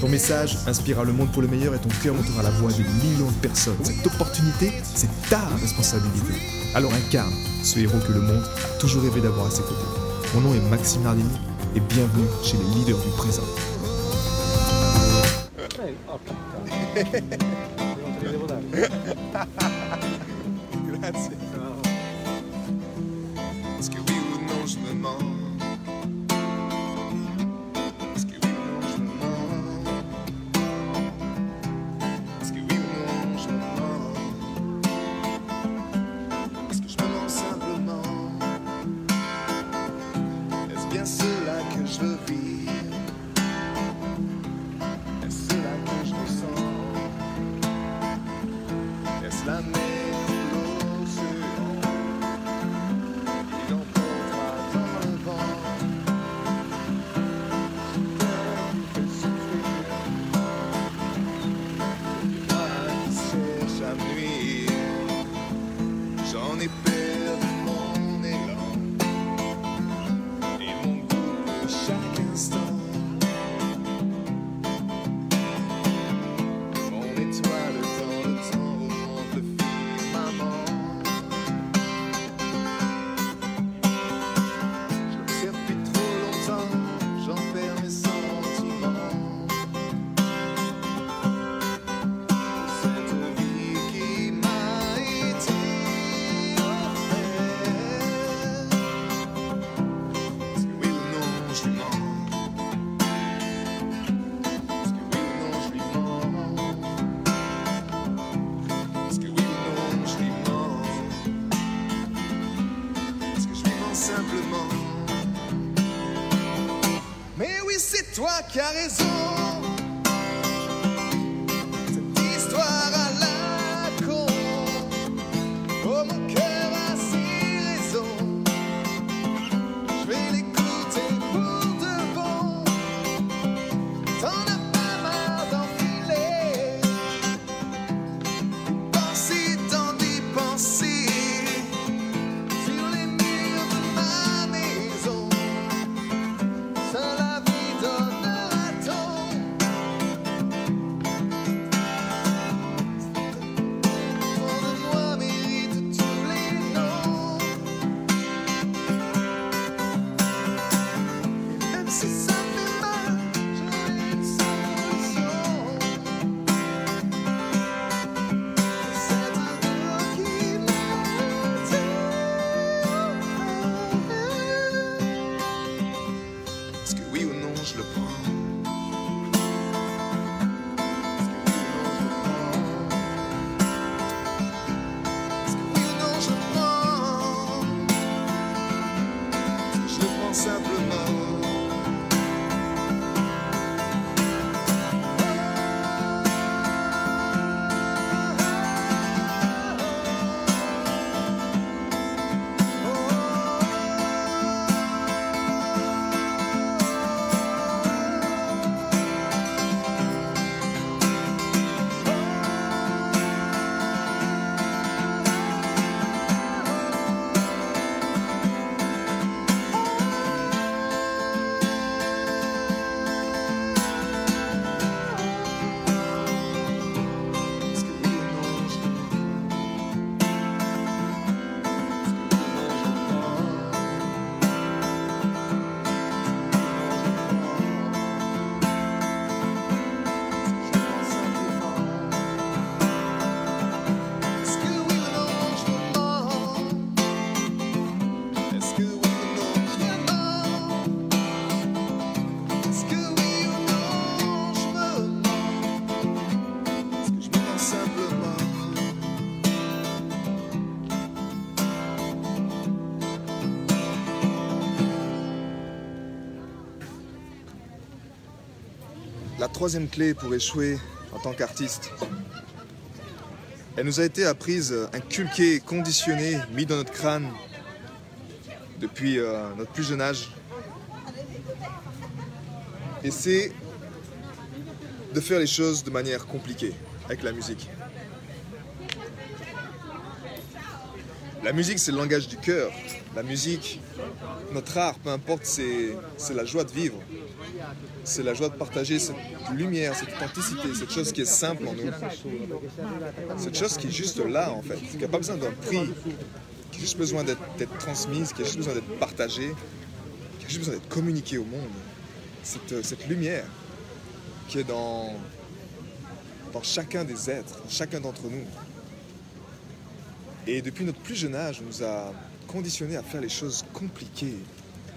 Ton message inspirera le monde pour le meilleur et ton cœur montera la voix de millions de personnes. Cette opportunité, c'est ta responsabilité. Alors incarne ce héros que le monde a toujours rêvé d'avoir à ses côtés. Mon nom est Maxime Nardini et bienvenue chez les leaders du présent. Grazie. Qui as raison troisième clé pour échouer en tant qu'artiste. Elle nous a été apprise, inculquée, conditionnée, mise dans notre crâne depuis euh, notre plus jeune âge. Et c'est de faire les choses de manière compliquée avec la musique. La musique, c'est le langage du cœur. La musique, notre art, peu importe, c'est la joie de vivre. C'est la joie de partager cette lumière, cette authenticité, cette chose qui est simple en nous. Cette chose qui est juste là, en fait, qui n'a pas besoin d'un prix, qui a juste besoin d'être transmise, qui a juste besoin d'être partagée, qui a juste besoin d'être communiquée au monde. Cette, euh, cette lumière qui est dans, dans chacun des êtres, dans chacun d'entre nous. Et depuis notre plus jeune âge, nous a conditionnés à faire les choses compliquées,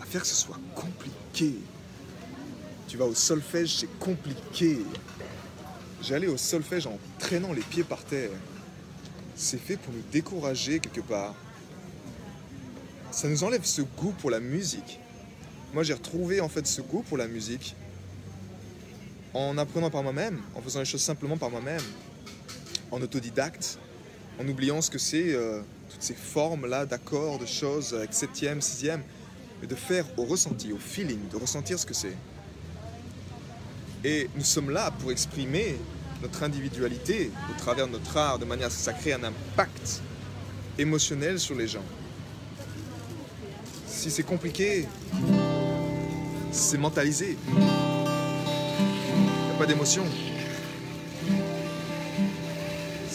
à faire que ce soit compliqué. Tu vas au solfège, c'est compliqué. J'allais au solfège en traînant les pieds par terre. C'est fait pour nous décourager quelque part. Ça nous enlève ce goût pour la musique. Moi, j'ai retrouvé en fait ce goût pour la musique en apprenant par moi-même, en faisant les choses simplement par moi-même, en autodidacte, en oubliant ce que c'est, euh, toutes ces formes-là d'accords, de choses avec septième, sixième, mais de faire au ressenti, au feeling, de ressentir ce que c'est. Et nous sommes là pour exprimer notre individualité au travers de notre art, de manière à ce que ça crée un impact émotionnel sur les gens. Si c'est compliqué, c'est mentalisé. Il n'y a pas d'émotion.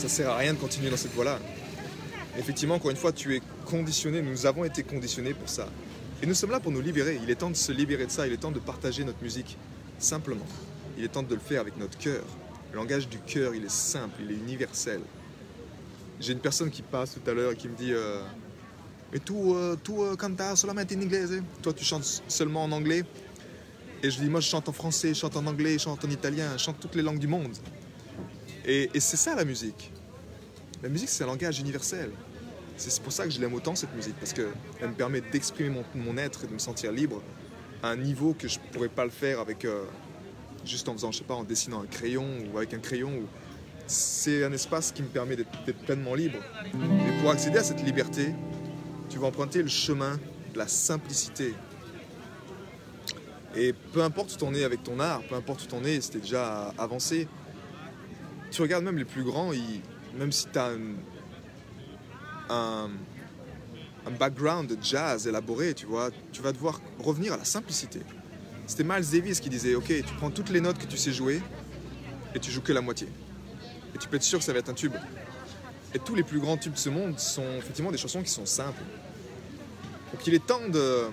Ça sert à rien de continuer dans cette voie-là. Effectivement, encore une fois, tu es conditionné, nous avons été conditionnés pour ça. Et nous sommes là pour nous libérer. Il est temps de se libérer de ça, il est temps de partager notre musique simplement. Il est temps de le faire avec notre cœur. Le langage du cœur, il est simple, il est universel. J'ai une personne qui passe tout à l'heure et qui me dit euh, Mais tu, euh, tu euh, cantas solamente en inglés eh? Toi, tu chantes seulement en anglais Et je lui dis Moi, je chante en français, je chante en anglais, je chante en italien, je chante toutes les langues du monde. Et, et c'est ça la musique. La musique, c'est un langage universel. C'est pour ça que je l'aime autant, cette musique, parce qu'elle me permet d'exprimer mon, être et de me sentir libre à un niveau que je ne pourrais pas le faire avec, euh, juste en faisant, je sais pas, en dessinant un crayon ou avec un crayon. C'est un espace qui me permet d'être pleinement libre. Et pour accéder à cette liberté, tu vas emprunter le chemin de la simplicité. Et peu importe où tu en es avec ton art, peu importe où tu en es, tu déjà avancé, tu regardes même les plus grands, ils- même si tu as un, un, un background de jazz élaboré, tu vois, tu vas devoir revenir à la simplicité. C'était Miles Davis qui disait, ok, tu prends toutes les notes que tu sais jouer et tu joues que la moitié. Et tu peux être sûr que ça va être un tube. Et tous les plus grands tubes de ce monde sont effectivement des chansons qui sont simples. Donc il est temps de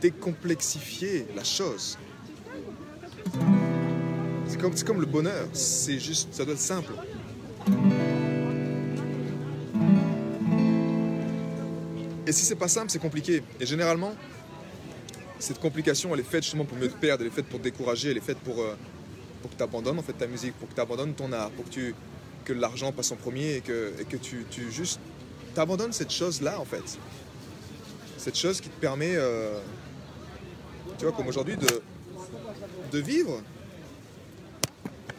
décomplexifier la chose. C'est comme, comme le bonheur, c'est juste, ça doit être simple. Et si c'est pas simple, c'est compliqué. Et généralement, cette complication, elle est faite justement pour mieux te perdre, elle est faite pour te décourager, elle est faite pour, euh, pour que tu abandonnes en fait ta musique, pour que tu abandonnes ton art, pour que, l'argent passe en premier et que, que tu, tu juste t'abandonnes cette chose-là en fait. Cette chose qui te permet, euh, tu vois, comme aujourd'hui, de, de vivre.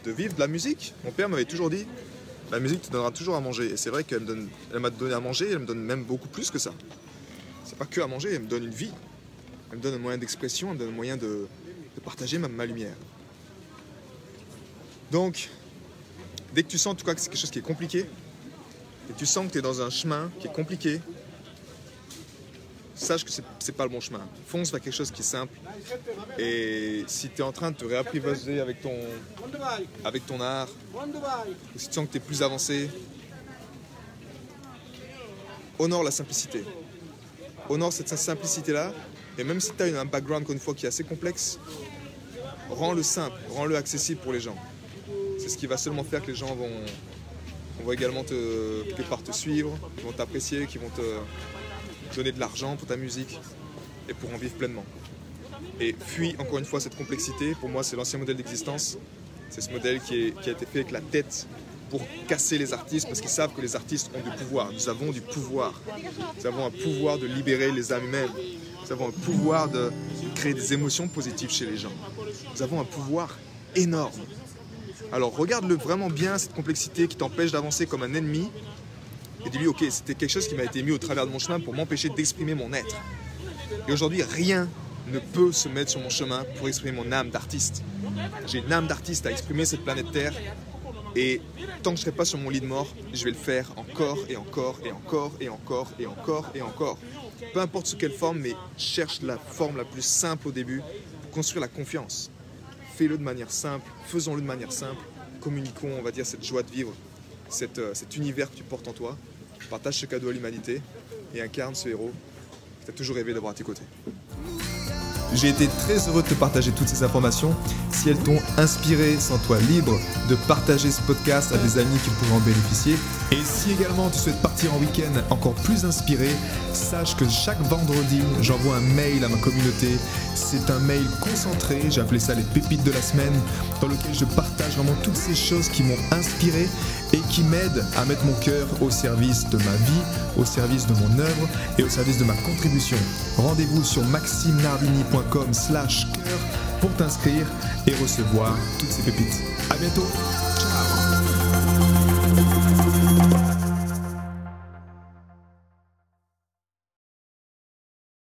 De vivre de la musique. Mon père m'avait toujours dit, la musique te donnera toujours à manger. Et c'est vrai qu'elle m'a donné à manger, elle me donne même beaucoup plus que ça. C'est pas que à manger, elle me donne une vie. Elle me donne un moyen d'expression, elle me donne un moyen de, partager ma, lumière. Donc, dès que tu sens en tout cas que c'est quelque chose qui est compliqué, et tu sens que tu es dans un chemin qui est compliqué, sache que c'est pas le bon chemin. Fonce vers quelque chose qui est simple. Et si tu es en train de te réapprivoiser avec ton, avec ton art, ou si tu sens que tu es plus avancé, honore la simplicité. Honore cette simplicité-là. Et même si tu as un background, une fois, qui est assez complexe, rends-le simple, rends-le accessible pour les gens. C'est ce qui va seulement faire que les gens vont, vont également te suivre, qui vont t'apprécier, qui vont te donner de l'argent pour ta musique et pour en vivre pleinement. Et fuis encore une fois cette complexité. Pour moi, c'est l'ancien modèle d'existence. C'est ce modèle qui, est- qui a été fait avec la tête pour casser les artistes parce qu'ils savent que les artistes ont du pouvoir. Nous avons du pouvoir. Nous avons un pouvoir de libérer les âmes humaines. Nous avons un pouvoir de créer des émotions positives chez les gens. Nous avons un pouvoir énorme. Alors regarde-le vraiment bien, cette complexité qui t'empêche d'avancer comme un ennemi, et dis-lui, ok, c'était quelque chose qui m'a été mis au travers de mon chemin pour m'empêcher d'exprimer mon être. Et aujourd'hui, rien ne peut se mettre sur mon chemin pour exprimer mon âme d'artiste. J'ai une âme d'artiste à exprimer cette planète Terre, et tant que je ne serai pas sur mon lit de mort, je vais le faire encore et encore et encore et encore et encore et encore. Peu importe sous quelle forme, mais cherche la forme la plus simple au début pour construire la confiance. Fais-le de manière simple, faisons-le de manière simple, communiquons, on va dire, cette joie de vivre, euh, cet univers que tu portes en toi, partage ce cadeau à l'humanité et incarne ce héros que tu as toujours rêvé d'avoir à tes côtés. J'ai été très heureux de te partager toutes ces informations. Si elles t'ont inspiré, sens-toi libre de partager ce podcast à des amis qui pourraient en bénéficier. Et si également tu souhaites partir en week-end encore plus inspiré, sache que chaque vendredi, j'envoie un mail à ma communauté. C'est un mail concentré, j'ai appelé ça les pépites de la semaine, dans lequel je partage vraiment toutes ces choses qui m'ont inspiré et qui m'aident à mettre mon cœur au service de ma vie, au service de mon œuvre et au service de ma contribution. Rendez-vous sur maximenardini.com slash cœur pour t'inscrire et recevoir toutes ces pépites. À bientôt.